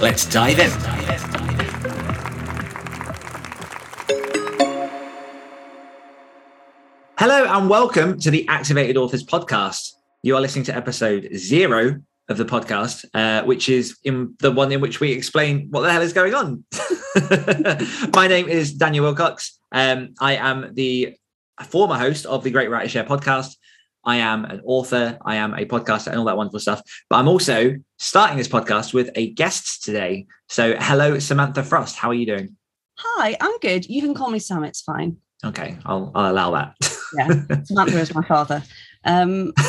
let's dive in. Hello and welcome to the Activated Authors podcast. You are listening to episode zero of the podcast, uh, which is in the one in which we explain what the hell is going on. My name is Daniel Willcocks. Um, I am the former host of the Great Writer Share podcast. I am an author, I am a podcaster, and all that wonderful stuff. But I'm also starting this podcast with a guest today. So, hello, Samantha Frost. How are you doing? Hi, I'm good. You can call me Sam. It's fine. Okay, I'll, I'll allow that. Yeah, Samantha is my father. Um,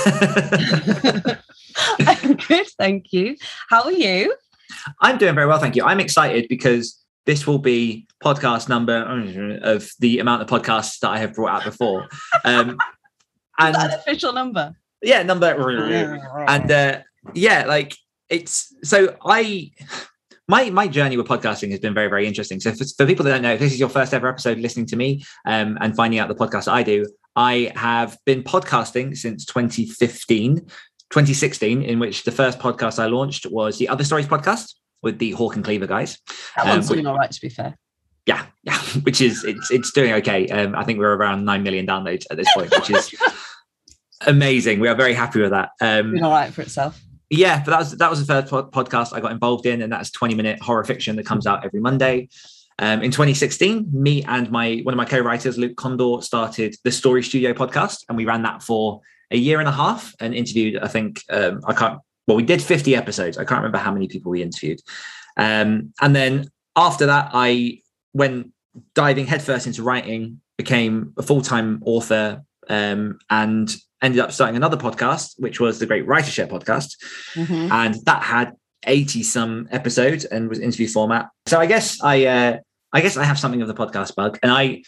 I'm good, thank you. How are you? I'm doing very well, thank you. I'm excited because this will be podcast number of the amount of podcasts that I have brought out before. Um, and an official number. Yeah, number. and uh, yeah, like it's so I my my journey with podcasting has been very very interesting. So for, for people that don't know, if this is your first ever episode listening to me um, and finding out the podcast I do, I have been podcasting since 2015, 2016, in which the first podcast I launched was the Other Stories podcast with the Hawk and Cleaver guys. That one's um, doing all right, to be fair. Yeah, yeah, which is it's it's doing okay. Um, I think we're around nine million downloads at this point, which is amazing. We are very happy with that. Um, doing all right for itself. Yeah, but that was that was the first podcast I got involved in, and that's 20 minute horror fiction that comes out every Monday. Um, in 2016, me and my one of my co-writers, Luke Kondor, started the Story Studio podcast, and we ran that for a year and a half and interviewed. I think um, I can't. Well, we did 50 episodes. I can't remember how many people we interviewed. Um, and then after that, I went diving headfirst into writing, became a full time author, um, and ended up starting another podcast, which was the Great Writer Share podcast, mm-hmm. and that had 80 some episodes and was interview format. So I guess I uh, I guess I have something of the podcast bug, and I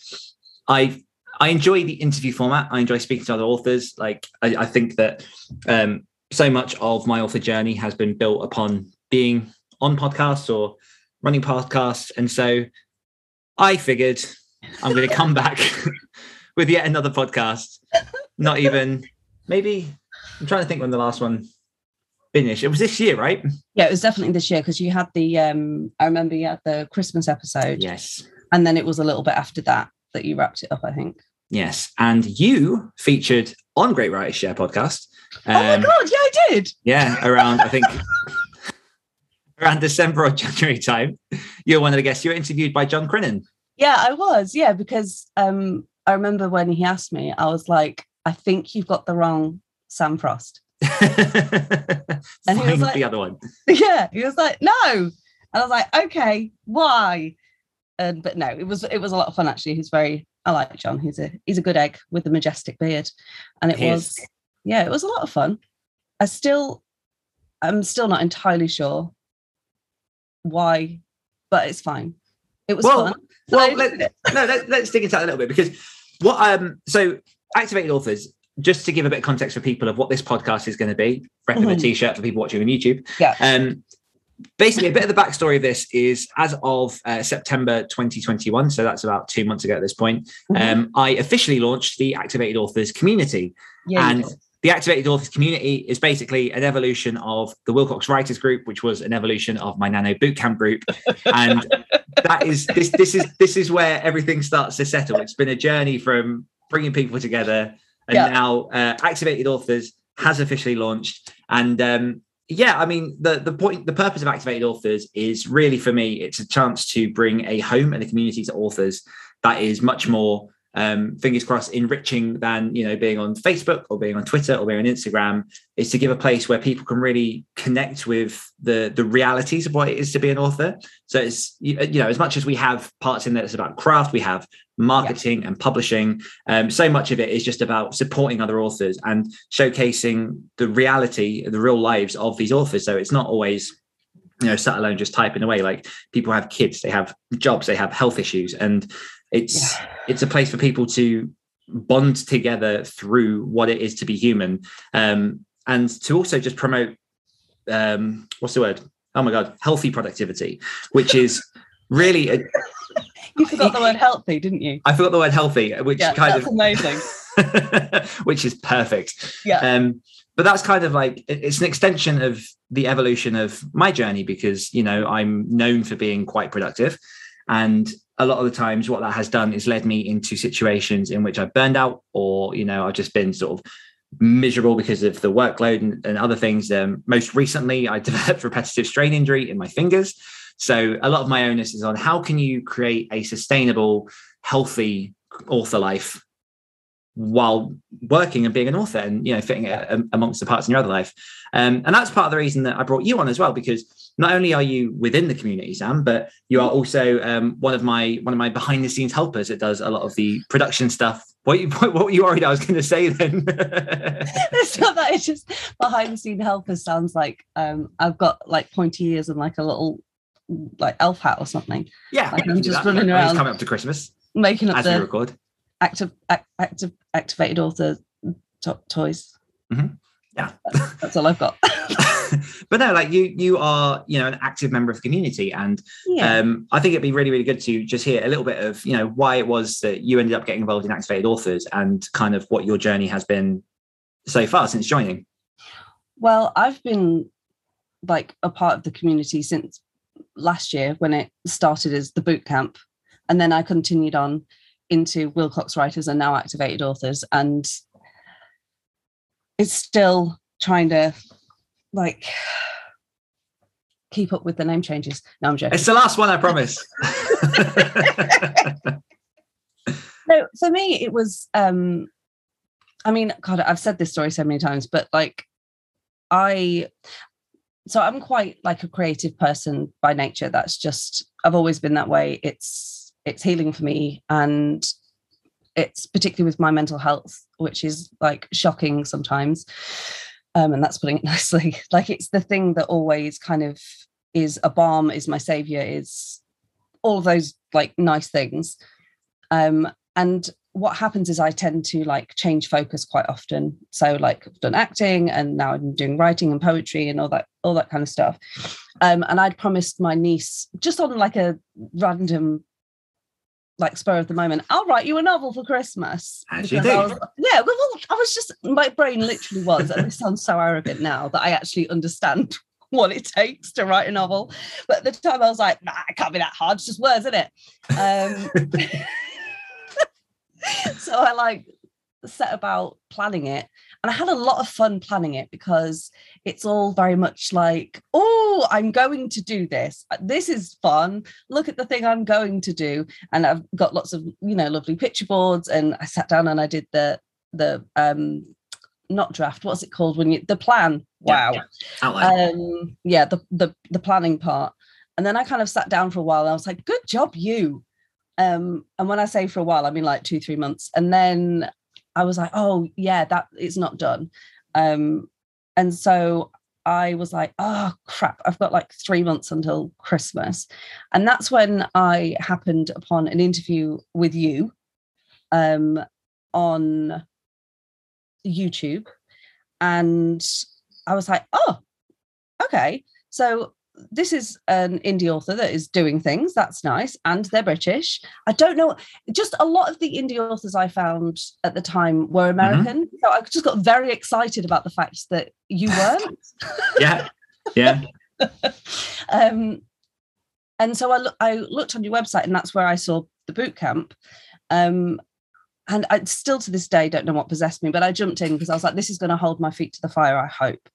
I I enjoy the interview format. I enjoy speaking to other authors. Like I, I think that um, so much of my author journey has been built upon being on podcasts or running podcasts, and so I figured I'm going to come back with yet another podcast. Not even maybe I'm trying to think when the last one finished. It was this year, right? Yeah, it was definitely this year because you had the um I remember you had the Christmas episode. Yes. And then it was a little bit after that that you wrapped it up, I think. Yes. And you featured on Great Writers Share podcast. Um, oh my um, god, yeah, I did. Yeah, around I think around December or January time. You're one of the guests. You were interviewed by John Crinan. Yeah, I was. Yeah, because um I remember when he asked me, I was like, I think you've got the wrong Sam Frost. and he was like, the other one. Yeah, he was like, no. And I was like, okay, why? And but no, it was it was a lot of fun actually. He's very I like John. He's a he's a good egg with the majestic beard. And it he was is. yeah, it was a lot of fun. I still I'm still not entirely sure why, but it's fine. It was well, fun. Well, let, no, let, let's dig into that a little bit because what um so activated authors just to give a bit of context for people of what this podcast is going to be, rep mm-hmm. a t-shirt for people watching on YouTube. Yeah. Um, basically, a bit of the backstory of this is as of uh, September 2021, so that's about two months ago at this point. Mm-hmm. Um, I officially launched the Activated Authors community, yeah, and the Activated Authors community is basically an evolution of the Willcocks Writers Group, which was an evolution of my Nano Bootcamp group, and that is this. This is this is where everything starts to settle. It's been a journey from bringing people together and yeah. now uh, activated authors has officially launched and um, yeah i mean the the point the purpose of activated authors is really for me it's a chance to bring a home and a community to authors that is much more um, fingers crossed, enriching than you know being on Facebook or being on Twitter or being on Instagram is to give a place where people can really connect with the the realities of what it is to be an author. So it's you know as much as we have parts in there that's about craft, we have marketing yeah. and publishing. Um, so much of it is just about supporting other authors and showcasing the reality, the real lives of these authors. So it's not always you know sat alone just typing away like people have kids they have jobs they have health issues and it's yeah. it's a place for people to bond together through what it is to be human. Um, and to also just promote um, what's the word? Oh my god healthy productivity which is really a, you forgot the word healthy didn't you? I forgot the word healthy which yeah, kind of amazing. which is perfect. Yeah. Um but that's kind of like it's an extension of the evolution of my journey because you know i'm known for being quite productive. And a lot of the times what that has done is led me into situations in which i've burned out or you know i've just been sort of miserable because of the workload and, and other things. Um, most recently i developed repetitive strain injury in my fingers. So a lot of my onus is on how can you create a sustainable healthy author life while working and being an author and you know fitting it amongst the parts in your other life. Um, and that's part of the reason that i brought you on as well because not only are you within the community sam but you are also um, one of my one of my behind the scenes helpers. That does a lot of the production stuff. What you what, what you worried i was going to say then? It's not that it's just behind the scene helpers sounds like um, i've got like pointy ears and like a little like elf hat or something. Yeah like i'm just running around coming up to christmas making up as the record. active active activated author to- toys. Mm-hmm. Yeah, that's all I've got. but no, like you, you are, you know, an active member of the community, and yeah. um, I think it'd be really, really good to just hear a little bit of, you know, why it was that you ended up getting involved in activated authors, and kind of what your journey has been so far since joining. Well, I've been like a part of the community since last year when it started as the boot camp, and then I continued on into Willcocks writers and now activated authors, and it's still trying to like keep up with the name changes. No, I'm joking. It's the last one, I promise. no, for me, it was. um I mean, God, I've said this story so many times, but like, I so I'm quite like a creative person by nature. That's just I've always been that way. It's it's healing for me and it's particularly with my mental health which is like shocking sometimes um, and that's putting it nicely like it's the thing that always kind of is a balm is my savior is all of those like nice things um, and what happens is I tend to like change focus quite often. So like I've done acting and now I'm doing writing and poetry and all that all that kind of stuff. Um, and I'd promised my niece just on like a random like spur of the moment, I'll write you a novel for Christmas. As you do. Was, yeah, well, I was just my brain literally was, and this sounds so arrogant now that I actually understand what it takes to write a novel. But at the time I was like, nah, it can't be that hard. It's just words, isn't it? Um, so I like set about planning it and I had a lot of fun planning it because it's all very much like, oh, I'm going to do this. This is fun. Look at the thing I'm going to do. And I've got lots of, you know, lovely picture boards. And I sat down and I did the the um not draft, what's it called when you the plan? Wow. Yeah, yeah. Um yeah, the the the planning part. And then I kind of sat down for a while and I was like, good job, you. Um, and when I say for a while, I mean like two, three months. And then I was like, oh yeah, that it's not done. Um, and so I was like, oh crap, I've got like three months until Christmas. And that's when I happened upon an interview with you um, on YouTube. And I was like, oh, okay. So this is an indie author that is doing things. That's nice. And they're British. I don't know. Just a lot of the indie authors I found at the time were mm-hmm. American. Mm-hmm. So I just got very excited about the fact that you weren't. yeah. Yeah. um, and so I, lo- I looked on your website and that's where I saw the boot camp. Um, and I still to this day don't know what possessed me, but I jumped in because I was like, this is going to hold my feet to the fire, I hope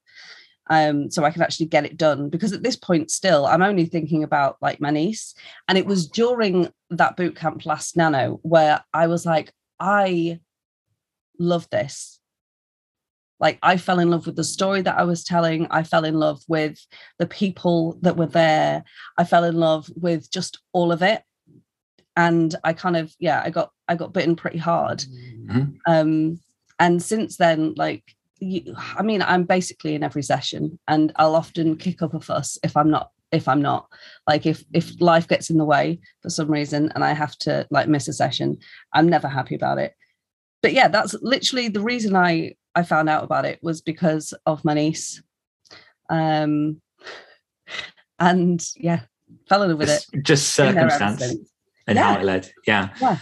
um, so I can actually get it done. Because at this point, still, I'm only thinking about like my niece. And it was during that boot camp last Nano where I was like, I love this. Like, I fell in love with the story that I was telling. I fell in love with the people that were there. I fell in love with just all of it. And I kind of, yeah, I got, I got bitten pretty hard. Mm-hmm. Um, and since then, like, you, I mean, I'm basically in every session, and I'll often kick up a fuss if I'm not if I'm not. Like if if life gets in the way for some reason and I have to like miss a session, I'm never happy about it. But yeah, that's literally the reason I I found out about it was because of my niece. Um and yeah, fell in love with Just, it. just circumstance and Yeah. how it led. Yeah. Yeah.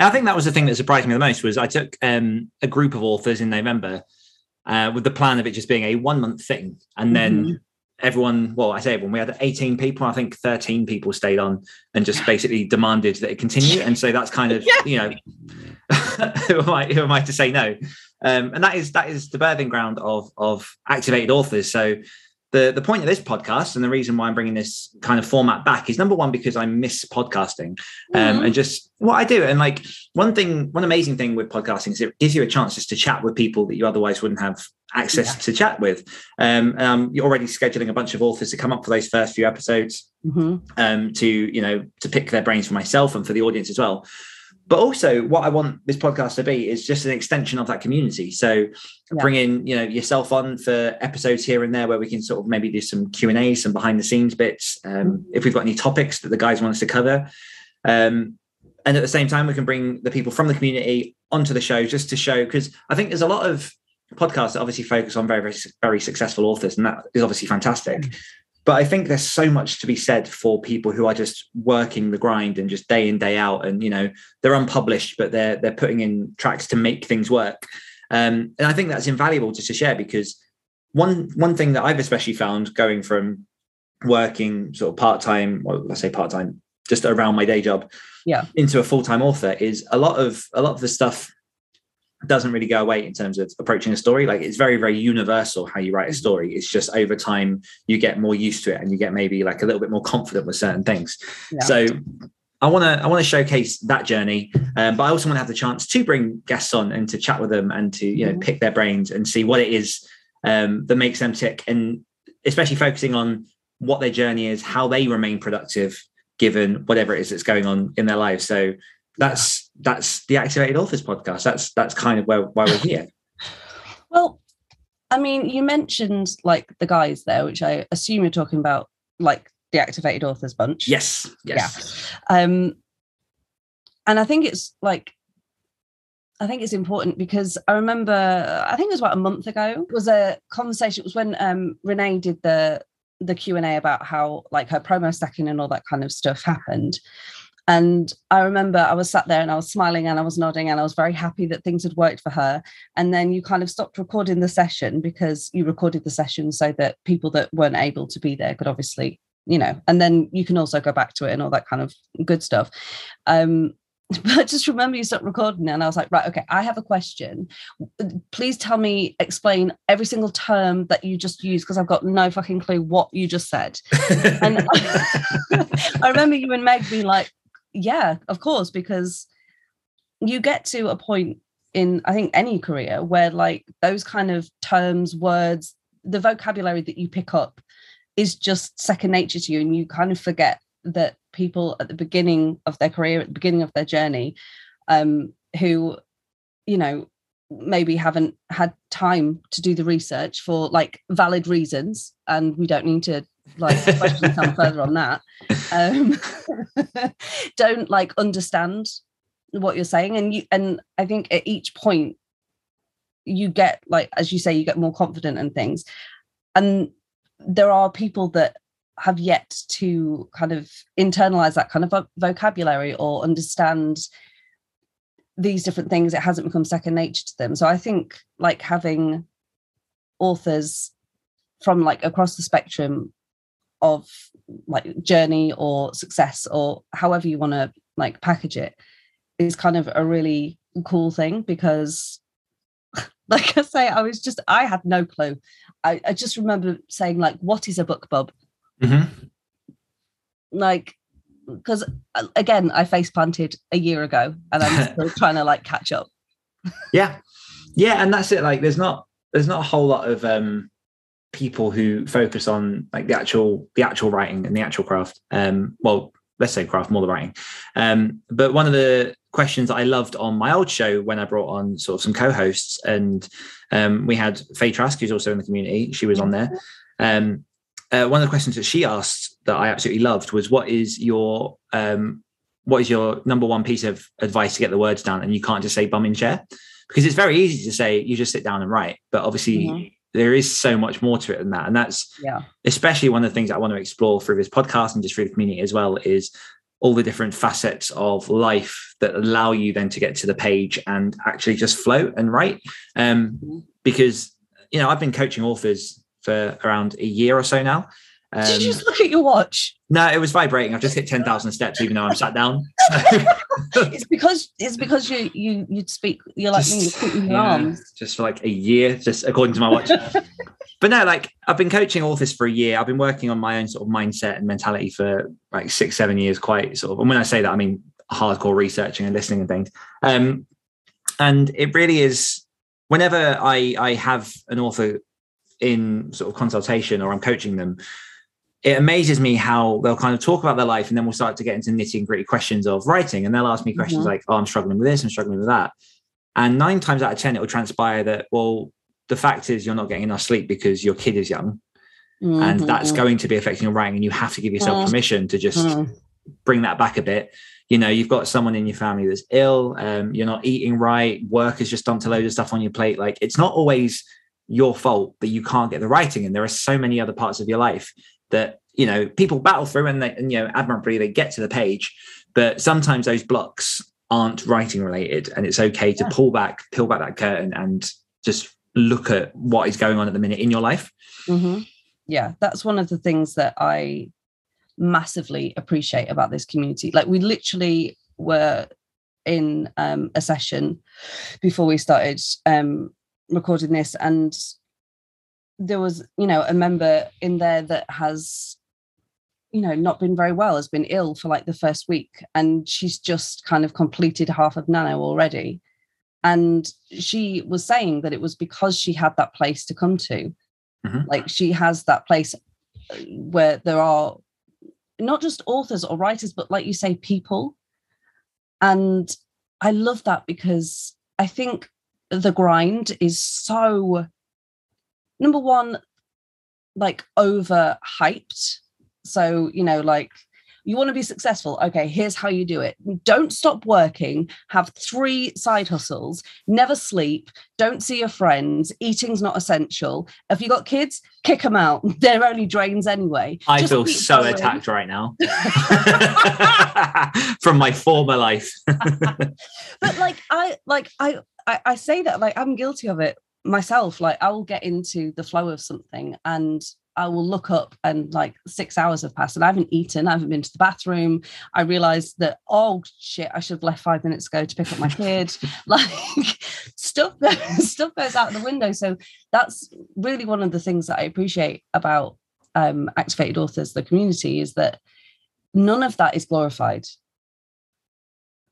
I think that was the thing that surprised me the most was I took um, a group of authors in November uh, with the plan of it just being a one month thing. And then Mhm. everyone, well, I say everyone, we had 18 people. I think 13 people stayed on and just basically demanded that it continue. And so that's kind of, Yeah. you know, who, am I, who am I to say no? Um, and that is that is the birthing ground of of activated authors. So the the point of this podcast and the reason why I'm bringing this kind of format back is number one because I miss podcasting um, Mhm. and just what I do. And like one thing, one amazing thing with podcasting is it gives you a chance just to chat with people that you otherwise wouldn't have access Yeah. to chat with. Um, um, you're already scheduling a bunch of authors to come up for those first few episodes Mhm. um, to you know to pick their brains for myself and for the audience as well. But also, what I want this podcast to be is just an extension of that community. So, Yeah. bringing you know yourself on for episodes here and there where we can sort of maybe do some Q and A, some behind the scenes bits. Um, if we've got any topics that the guys want us to cover, um, and at the same time, we can bring the people from the community onto the show just to show because I think there's a lot of podcasts that obviously focus on very very very successful authors, and that is obviously fantastic. But I think there's so much to be said for people who are just working the grind and just day in day out, and you know they're unpublished, but they're they're putting in tracks to make things work. Um, and I think that's invaluable just to share because one one thing that I've especially found going from working sort of part time, well, let's say part time, just around my day job, Yeah. into a full time author is a lot of a lot of the stuff doesn't really go away in terms of approaching a story. Like it's very very universal how you write a story. It's just over time you get more used to it and you get maybe like a little bit more confident with certain things. Yeah. So I want to I want to showcase that journey, um, but I also want to have the chance to bring guests on and to chat with them and to you know Mhm. pick their brains and see what it is um, that makes them tick, and especially focusing on what their journey is, how they remain productive given whatever it is that's going on in their lives. So that's that's the Activated Authors podcast. That's that's kind of where why we're here. Well, I mean, you mentioned like the guys there, which I assume you're talking about like the activated authors bunch. Yes, yes, Um, and I think it's like, I think it's important because I remember, I think it was about a month ago, it was a conversation. It was when um, Renee did the the Q and A about how like her promo stacking and all that kind of stuff happened. And I remember I was sat there and I was smiling and I was nodding and I was very happy that things had worked for her. And then you kind of stopped recording the session because you recorded the session so that people that weren't able to be there could obviously, you know, and then you can also go back to it and all that kind of good stuff. Um, but just remember you stopped recording and I was like, right, okay, I have a question. Please tell me, explain every single term that you just used because I've got no fucking clue what you just said. And I remember you and Meg being like, yeah, of course, because you get to a point in, I think, any career where like those kind of terms, words, the vocabulary that you pick up is just second nature to you. And you kind of forget that people at the beginning of their career, at the beginning of their journey, um, who, you know, maybe haven't had time to do the research for like valid reasons and we don't need to like question some further on that um don't like understand what you're saying and you and i think at each point you get like as you say you get more confident and things. And there are people that have yet to kind of internalize that kind of vocabulary or understand these different things it hasn't become second nature to them. So i think like having authors from like across the spectrum of like journey or success or however you want to like package it is kind of a really cool thing because like i say i was just i had no clue. I, I just remember saying like what is a BookBub Mhm. like because again i face planted a year ago and i'm still trying to like catch up. Yeah. Yeah and that's it like there's not there's not a whole lot of um people who focus on like the actual the actual writing and the actual craft um well let's say craft more the writing. Um but one of the questions that i loved on my old show when i brought on sort of some co-hosts and um we had faye trask who's also in the community she was on there. Um uh, one of the questions that she asked that I absolutely loved was, "What is your um, what is your number one piece of advice to get the words down?" And you can't just say "bum in chair," because it's very easy to say you just sit down and write, but obviously. Mm-hmm. There is so much more to it than that. And that's yeah. especially one of the things I want to explore through this podcast and just through the community as well is all the different facets of life that allow you then to get to the page and actually just float and write. Um, mm-hmm. because you know, I've been coaching authors for around a year or so now. Um, Did you just look at your watch? No, it was vibrating. I've just hit ten thousand steps, even though I'm sat down. it's because it's because you you you speak. You're like just, me. You're your yeah, arms. Just for like a year, just according to my watch. but no, like I've been coaching authors for a year. I've been working on my own sort of mindset and mentality for like six, seven years. Quite sort of. And when I say that, I mean hardcore researching and listening and things. Um, and it really is. Whenever I I have an author in sort of consultation or I'm coaching them, it amazes me how they'll kind of talk about their life and then we'll start to get into nitty and gritty questions of writing. And they'll ask me questions mm-hmm. like, oh, I'm struggling with this, I'm struggling with that. And nine times out of 10, it will transpire that, well, the fact is you're not getting enough sleep because your kid is young. Mm-hmm. And that's going to be affecting your writing. And you have to give yourself mm-hmm. permission to just mm. bring that back a bit. You know, you've got someone in your family that's ill, um, you're not eating right, work has just dumped a load of stuff on your plate. Like it's not always your fault that you can't get the writing and there are so many other parts of your life that you know people battle through and they and you know admirably they get to the page but sometimes those blocks aren't writing related and it's okay to yeah. pull back peel back that curtain and just look at what is going on at the minute in your life mm-hmm. yeah that's one of the things that i massively appreciate about this community like we literally were in um, a session before we started um, recording this and there was you know a member in there that has you know not been very well has been ill for like the first week and she's just kind of completed half of nano already. And she was saying that it was because she had that place to come to. Mm-hmm. like she has that place uh, where there are not just authors or writers but like you say people. And i love that because i think the grind is so number one like over hyped so you know like you want to be successful. Okay here's how you do it. Don't stop working. Have three side hustles. Never sleep. Don't see your friends. Eating's not essential. If you got kids? Kick them out. They're only drains anyway. I Just feel so going. attacked right now. From my former life. But like i like i I, I say that like I'm guilty of it myself. Like I will get into the flow of something and I will look up and like six hours have passed and I haven't eaten, I haven't been to the bathroom. I realized that, oh shit, I should have left five minutes ago to pick up my kid. like stuff goes, stuff goes out the window. So that's really one of the things that I appreciate about um, activated authors, the community, is that none of that is glorified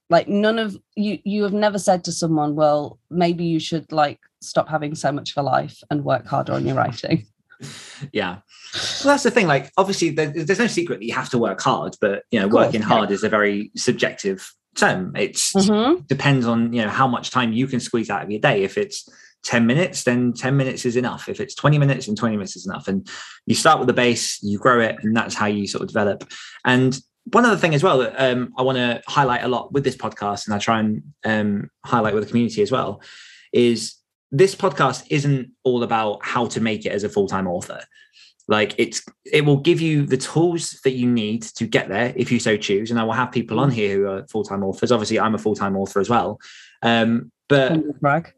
like none of you you have never said to someone well maybe you should like stop having so much for life and work harder on your writing. Yeah. Well that's the thing like obviously there's no secret that you have to work hard but you know course, working yeah. hard is a very subjective term. It mm-hmm. depends on you know how much time you can squeeze out of your day. If it's 10 minutes then 10 minutes is enough. If it's 20 minutes and 20 minutes is enough. And you start with the base you grow it and that's how you sort of develop. And one other thing as well that um, I want to highlight a lot with this podcast, and I try and um, highlight with the community as well, is this podcast isn't all about how to make it as a full-time author. Like it's, it will give you the tools that you need to get there if you so choose. And I will have people on here who are full-time authors. Obviously, I'm a full-time author as well. Um, but brag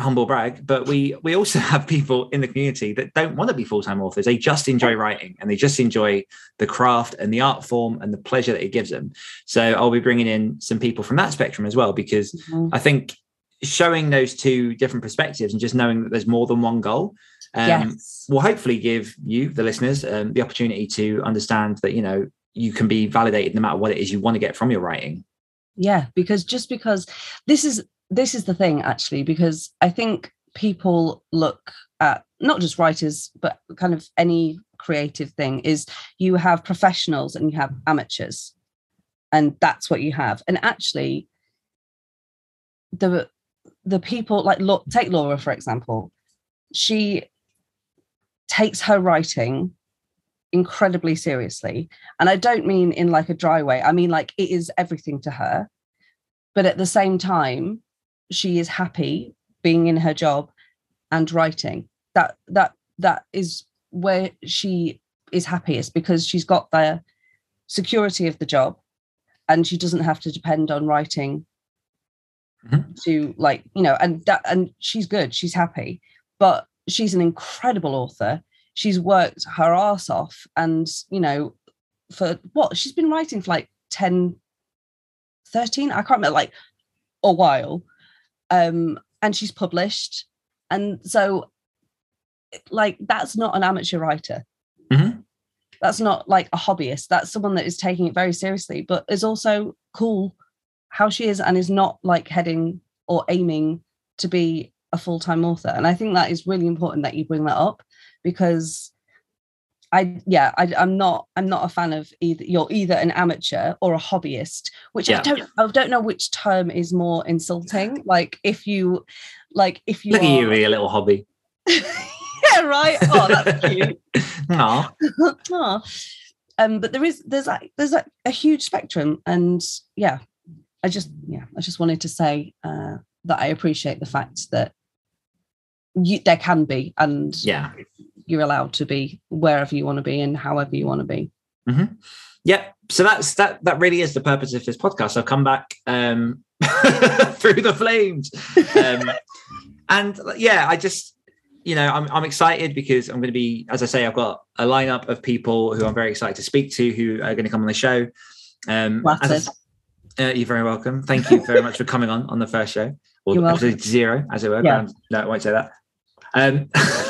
humble brag, but we we also have people in the community that don't want to be full time authors. They just enjoy writing and they just enjoy the craft and the art form and the pleasure that it gives them. So I'll be bringing in some people from that spectrum as well because mm-hmm. I think showing those two different perspectives and just knowing that there's more than one goal um, yes. will hopefully give you, the listeners, um, the opportunity to understand that you know you can be validated no matter what it is you want to get from your writing. Yeah, because just because this is this is the thing actually because i think people look at not just writers but kind of any creative thing is you have professionals and you have amateurs and that's what you have and actually the the people like take laura for example she takes her writing incredibly seriously. And I don't mean in like a dry way. I mean like it is everything to her. But at the same time, she is happy being in her job and writing. That that that is where she is happiest because she's got the security of the job and she doesn't have to depend on writing mm-hmm. to like you know and that and she's good she's happy but she's an incredible author she's worked her ass off and you know for what she's been writing for like 10 13 i can't remember like a while um and she's published. And so like that's not an amateur writer. Mm-hmm. that's not like a hobbyist. That's someone that is taking it very seriously but is also cool how she is and is not like heading or aiming to be a full-time author. And i think that is really important that you bring that up because I yeah, I, am not I'm not a fan of either you're either an amateur or a hobbyist, which yeah. I don't I don't know which term is more insulting. Like if you like if you look are, at you, a little hobby. yeah, right. Oh, that's cute. Aww. Aww. Um, but there is there's like there's like a huge spectrum, and yeah, I just yeah, I just wanted to say uh, that I appreciate the fact that you, there can be, and yeah, you're allowed to be wherever you want to be and however you want to be. Mm-hmm. Yeah. So that's that. That really is the purpose of this podcast. I'll come back um, through the flames, um, and yeah, I just you know I'm I'm excited because I'm going to be, as I say, I've got a lineup of people who I'm very excited to speak to who are going to come on the show. Um, as uh, you're very welcome. Thank you very much for coming on on the first show or episode zero, as it were. Yeah. No, I won't say that. Um,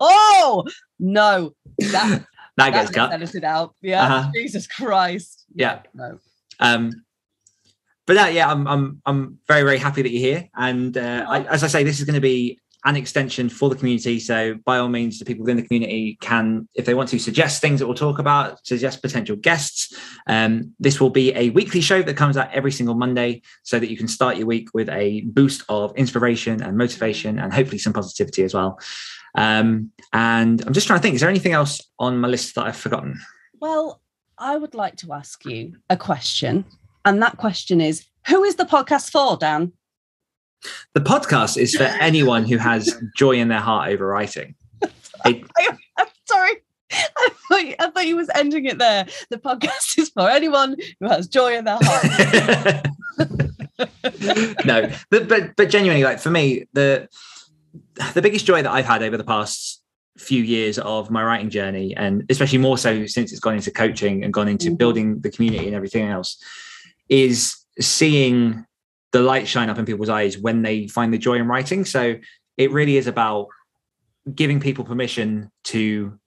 oh no, that that gets that cut. Edited out. Yeah, uh-huh. Jesus Christ. Yeah. No. Um, but that, yeah, I'm I'm I'm very very happy that you're here, and uh, I, as I say, this is going to be an extension for the community. So by all means, the people within the community can, if they want to, suggest things that we'll talk about, suggest potential guests. Um, this will be a weekly show that comes out every single Monday, so that you can start your week with a boost of inspiration and motivation, and hopefully some positivity as well. Um, and I'm just trying to think: is there anything else on my list that I've forgotten? Well, I would like to ask you a question, and that question is: Who is the podcast for, Dan? The podcast is for anyone who has joy in their heart over writing. It, I, am sorry. I thought, I thought you was ending it there. The podcast is for anyone who has joy in their heart. no, but, but but genuinely, like for me, the the biggest joy that I've had over the past few years of my writing journey, and especially more so since it's gone into coaching and gone into mm-hmm. building the community and everything else, is seeing the light shine up in people's eyes when they find the joy in writing. So it really is about giving people permission to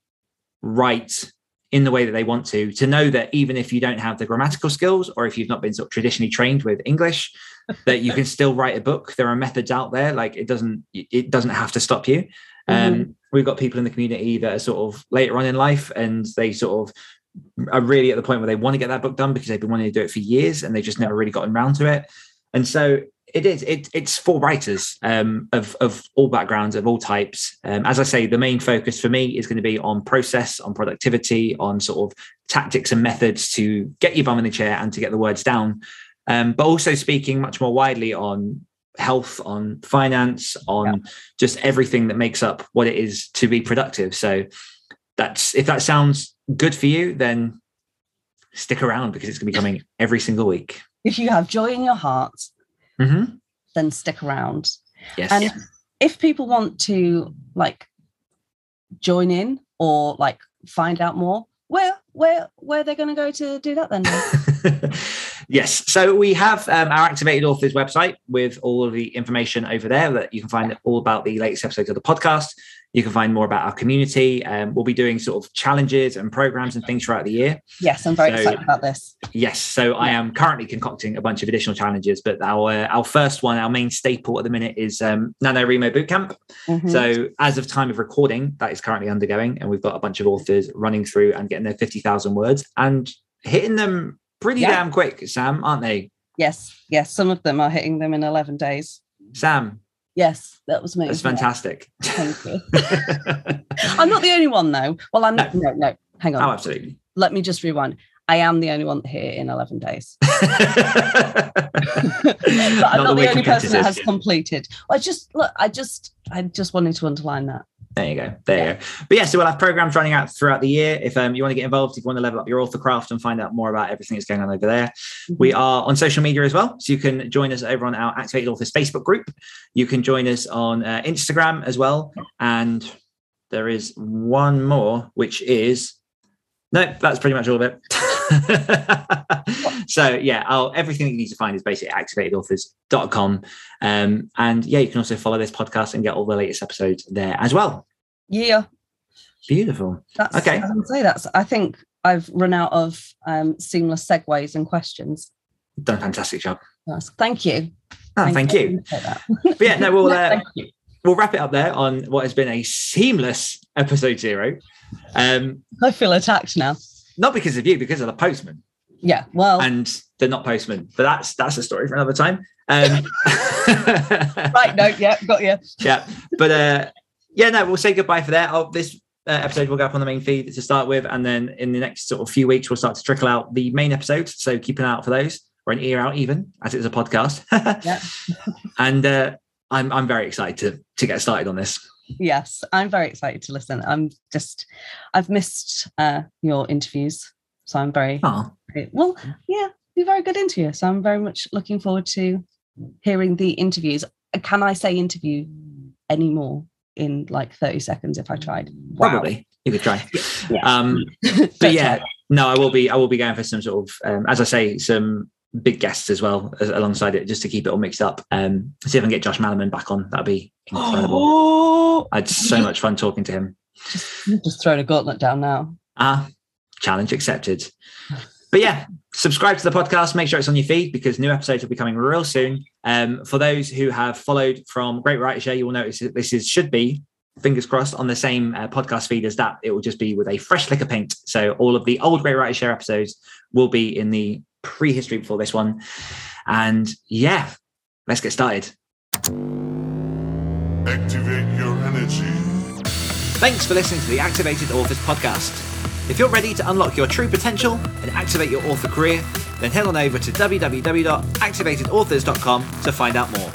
write in the way that they want to, to know that even if you don't have the grammatical skills or if you've not been sort of traditionally trained with English, that you can still write a book. There are methods out there. Like it doesn't, it doesn't have to stop you. Mm-hmm. Um, we've got people in the community that are sort of later on in life and they sort of are really at the point where they want to get that book done because they've been wanting to do it for years and they've just never really gotten around to it. And so it is. It, it's for writers um, of of all backgrounds, of all types. Um, as I say, the main focus for me is going to be on process, on productivity, on sort of tactics and methods to get your bum in the chair and to get the words down. Um, but also speaking much more widely on health, on finance, on yeah. just everything that makes up what it is to be productive. So that's if that sounds good for you, then stick around because it's going to be coming every single week if you have joy in your heart, mm-hmm. then stick around. Yes. And if people want to like join in or like find out more, where where where they're going to go to do that then? yes. So we have um, our activated authors website with all of the information over there that you can find all about the latest episodes of the podcast. You can find more about our community. Um, we'll be doing sort of challenges and programs and things throughout the year. Yes, I'm very so, excited about this. Yes, so yeah. I am currently concocting a bunch of additional challenges, but our uh, our first one, our main staple at the minute is um, NaNoWriMo Bootcamp. Mm-hmm. So as of time of recording, that is currently undergoing, and we've got a bunch of authors running through and getting their fifty thousand words and hitting them pretty yeah. damn quick, Sam, aren't they? Yes, yes. Some of them are hitting them in eleven days. Sam, Yes, that was me. That's fantastic. Thank you. I'm not the only one though. Well, I'm No. no, no. Hang on. oh, absolutely. Let me just rewind. I am the only one here in 11 days. but I'm not, that the we're only person that has completed. I just look, I just I just wanted to underline that. There you go. There you go. But yeah, so we'll have programs running out throughout the year. If um, you want to get involved, if you want to level up your author craft and find out more about everything that's going on over there, we are on social media as well. So you can join us over on our Activated Authors Facebook group. You can join us on uh, Instagram as well. And there is one more, which is no, that's pretty much all of it. so yeah, I'll, everything that you need to find is basically activatedauthors.com. Um, and yeah, you can also follow this podcast and get all the latest episodes there as well. Yeah, Beautiful. that's Okay. I would say that's. I think I've run out of um, seamless segues and questions. Done a fantastic job. Thank you. Oh, thank you. I appreciate that. But yeah, no, we'll uh, Thank you. we'll wrap it up there on what has been a seamless episode zero. Um, I feel attacked now. Not because of you, because of the postman. Yeah. Well, and they're not postmen. But that's that's a story for another time. Um, right. No. Yeah. Got you. yeah, but uh, yeah, no, we'll say goodbye for that. Oh, this uh, episode will go up on the main feed to start with, and then in the next sort of few weeks, we'll start to trickle out the main episodes. So keep an eye out for those, or an ear out even, as it is a podcast. Yeah. and uh, I'm I'm very excited to to get started on this. Yes, I'm very excited to listen. I'm just, I've missed uh, your interviews, so I'm very Oh, well. Yeah, you're very good interviewer. So I'm very much looking forward to hearing the interviews. Uh, Can I say interview anymore in like 30 seconds if I tried? Wow. probably you could try. Yeah. Um, but yeah, no, I will be. I will be going for some sort of, um, as I say, some big guests as well as, alongside it, just to keep it all mixed up. Um, see if I can get Josh Malerman back on. That'd be incredible. Oh, I had so much fun talking to him. just, you've just thrown a gauntlet down now. Ah, challenge accepted. But yeah, subscribe to the podcast. Make sure it's on your feed because new episodes will be coming real soon. Um, for those who have followed from Great Writer Share, you will notice that this is should be fingers crossed on the same uh, podcast feed as that. It will just be with a fresh lick of paint. So all of the old Great Writer Share episodes will be in the prehistory before this one. And yeah, let's get started. Activate your energy. Thanks for listening to the Activated Authors podcast. If you're ready to unlock your true potential and activate your author career, then head on over to www.activatedauthors.com to find out more.